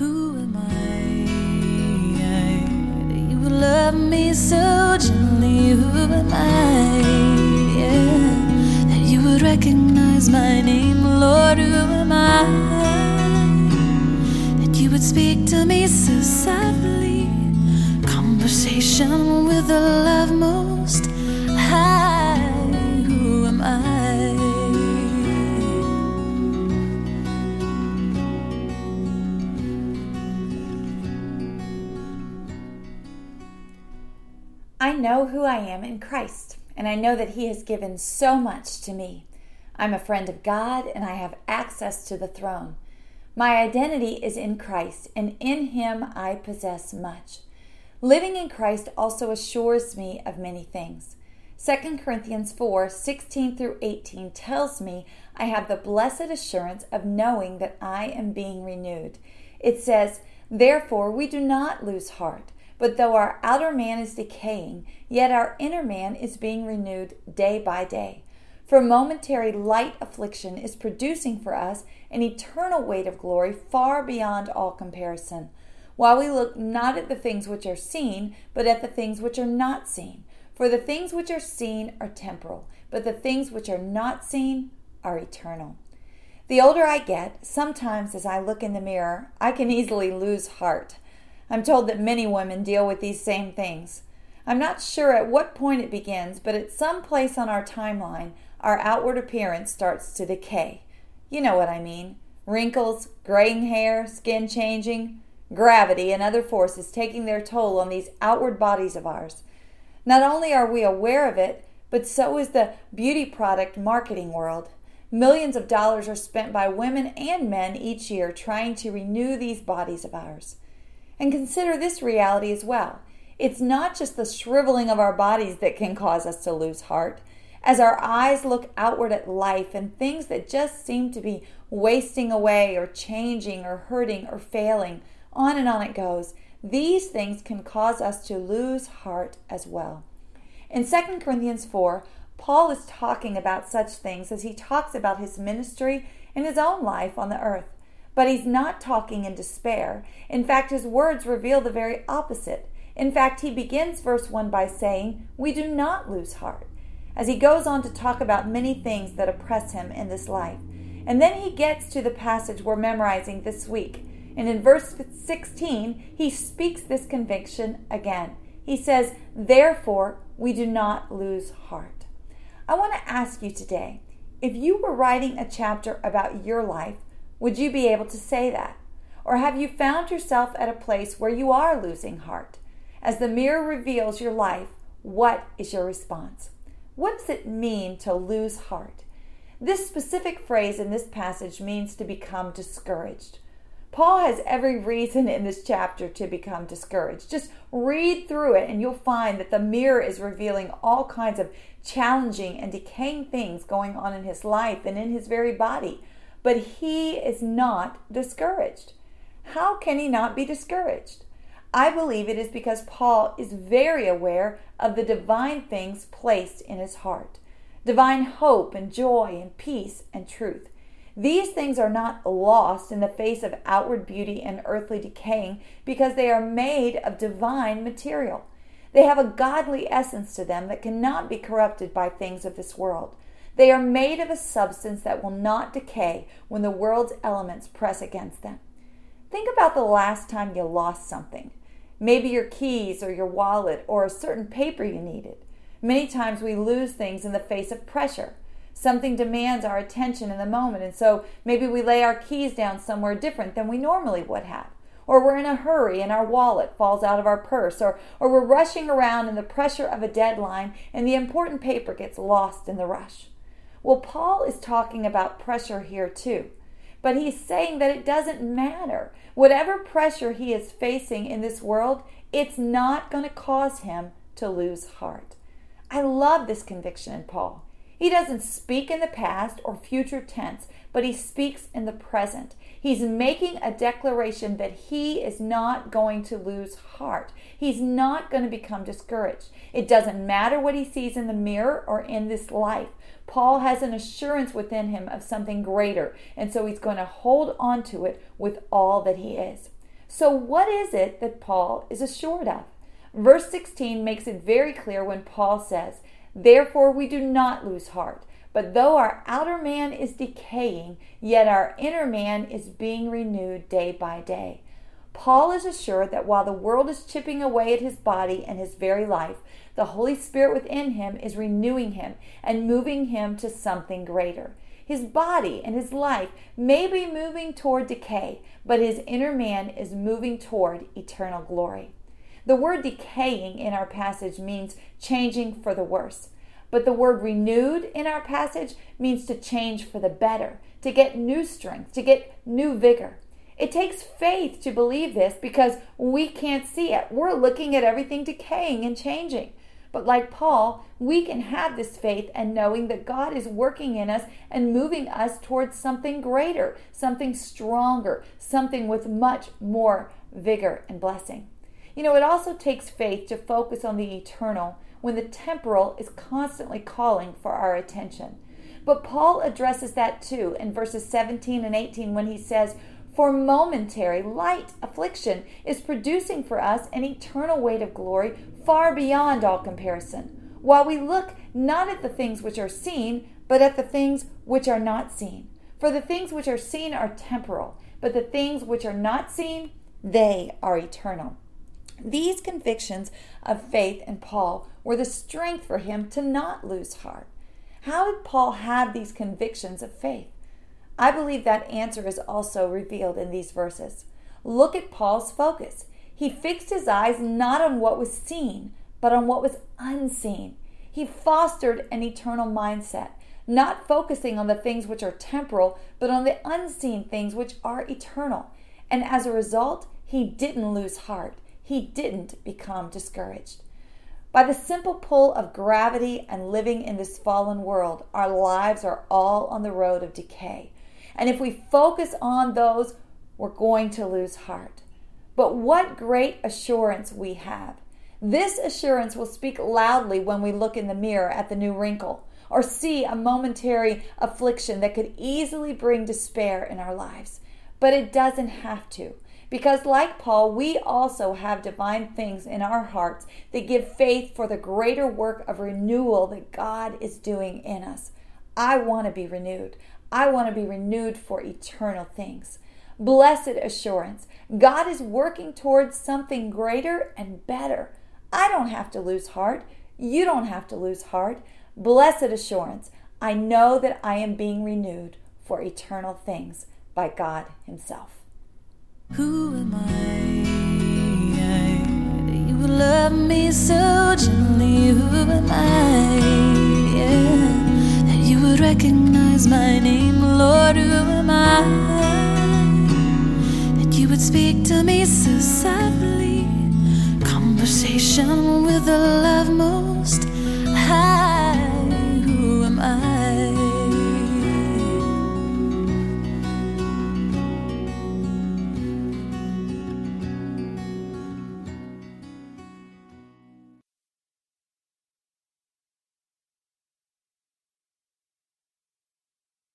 Who am I? You love me so gently. Who am I? Yeah. That you would recognize my name, Lord. Who am I? That you would speak to me so softly. Conversation with a love most I know who I am in Christ, and I know that He has given so much to me. I'm a friend of God, and I have access to the throne. My identity is in Christ, and in Him I possess much. Living in Christ also assures me of many things. 2 Corinthians 4 16 through 18 tells me I have the blessed assurance of knowing that I am being renewed. It says, Therefore, we do not lose heart. But though our outer man is decaying, yet our inner man is being renewed day by day. For momentary light affliction is producing for us an eternal weight of glory far beyond all comparison, while we look not at the things which are seen, but at the things which are not seen. For the things which are seen are temporal, but the things which are not seen are eternal. The older I get, sometimes as I look in the mirror, I can easily lose heart. I'm told that many women deal with these same things. I'm not sure at what point it begins, but at some place on our timeline, our outward appearance starts to decay. You know what I mean wrinkles, graying hair, skin changing, gravity, and other forces taking their toll on these outward bodies of ours. Not only are we aware of it, but so is the beauty product marketing world. Millions of dollars are spent by women and men each year trying to renew these bodies of ours. And consider this reality as well. It's not just the shriveling of our bodies that can cause us to lose heart. As our eyes look outward at life and things that just seem to be wasting away or changing or hurting or failing, on and on it goes, these things can cause us to lose heart as well. In 2 Corinthians 4, Paul is talking about such things as he talks about his ministry and his own life on the earth. But he's not talking in despair. In fact, his words reveal the very opposite. In fact, he begins verse 1 by saying, We do not lose heart, as he goes on to talk about many things that oppress him in this life. And then he gets to the passage we're memorizing this week. And in verse 16, he speaks this conviction again. He says, Therefore, we do not lose heart. I want to ask you today if you were writing a chapter about your life, would you be able to say that? Or have you found yourself at a place where you are losing heart? As the mirror reveals your life, what is your response? What does it mean to lose heart? This specific phrase in this passage means to become discouraged. Paul has every reason in this chapter to become discouraged. Just read through it and you'll find that the mirror is revealing all kinds of challenging and decaying things going on in his life and in his very body but he is not discouraged. How can he not be discouraged? I believe it is because Paul is very aware of the divine things placed in his heart divine hope and joy and peace and truth. These things are not lost in the face of outward beauty and earthly decaying because they are made of divine material. They have a godly essence to them that cannot be corrupted by things of this world. They are made of a substance that will not decay when the world's elements press against them. Think about the last time you lost something. Maybe your keys or your wallet or a certain paper you needed. Many times we lose things in the face of pressure. Something demands our attention in the moment, and so maybe we lay our keys down somewhere different than we normally would have. Or we're in a hurry and our wallet falls out of our purse, or, or we're rushing around in the pressure of a deadline and the important paper gets lost in the rush. Well, Paul is talking about pressure here too. But he's saying that it doesn't matter. Whatever pressure he is facing in this world, it's not going to cause him to lose heart. I love this conviction in Paul. He doesn't speak in the past or future tense, but he speaks in the present. He's making a declaration that he is not going to lose heart. He's not going to become discouraged. It doesn't matter what he sees in the mirror or in this life. Paul has an assurance within him of something greater, and so he's going to hold on to it with all that he is. So, what is it that Paul is assured of? Verse 16 makes it very clear when Paul says, Therefore we do not lose heart. But though our outer man is decaying, yet our inner man is being renewed day by day. Paul is assured that while the world is chipping away at his body and his very life, the Holy Spirit within him is renewing him and moving him to something greater. His body and his life may be moving toward decay, but his inner man is moving toward eternal glory. The word decaying in our passage means changing for the worse. But the word renewed in our passage means to change for the better, to get new strength, to get new vigor. It takes faith to believe this because we can't see it. We're looking at everything decaying and changing. But like Paul, we can have this faith and knowing that God is working in us and moving us towards something greater, something stronger, something with much more vigor and blessing. You know, it also takes faith to focus on the eternal when the temporal is constantly calling for our attention. But Paul addresses that too in verses 17 and 18 when he says, For momentary, light affliction is producing for us an eternal weight of glory far beyond all comparison, while we look not at the things which are seen, but at the things which are not seen. For the things which are seen are temporal, but the things which are not seen, they are eternal. These convictions of faith in Paul were the strength for him to not lose heart. How did Paul have these convictions of faith? I believe that answer is also revealed in these verses. Look at Paul's focus. He fixed his eyes not on what was seen, but on what was unseen. He fostered an eternal mindset, not focusing on the things which are temporal, but on the unseen things which are eternal. And as a result, he didn't lose heart he didn't become discouraged. By the simple pull of gravity and living in this fallen world, our lives are all on the road of decay. And if we focus on those, we're going to lose heart. But what great assurance we have! This assurance will speak loudly when we look in the mirror at the new wrinkle or see a momentary affliction that could easily bring despair in our lives. But it doesn't have to. Because, like Paul, we also have divine things in our hearts that give faith for the greater work of renewal that God is doing in us. I want to be renewed. I want to be renewed for eternal things. Blessed assurance. God is working towards something greater and better. I don't have to lose heart. You don't have to lose heart. Blessed assurance. I know that I am being renewed for eternal things by God Himself. Who am I? You love me so gently. Who am I? That you would recognize my name, Lord. Who am I? That you would speak to me so softly. Conversation with the love most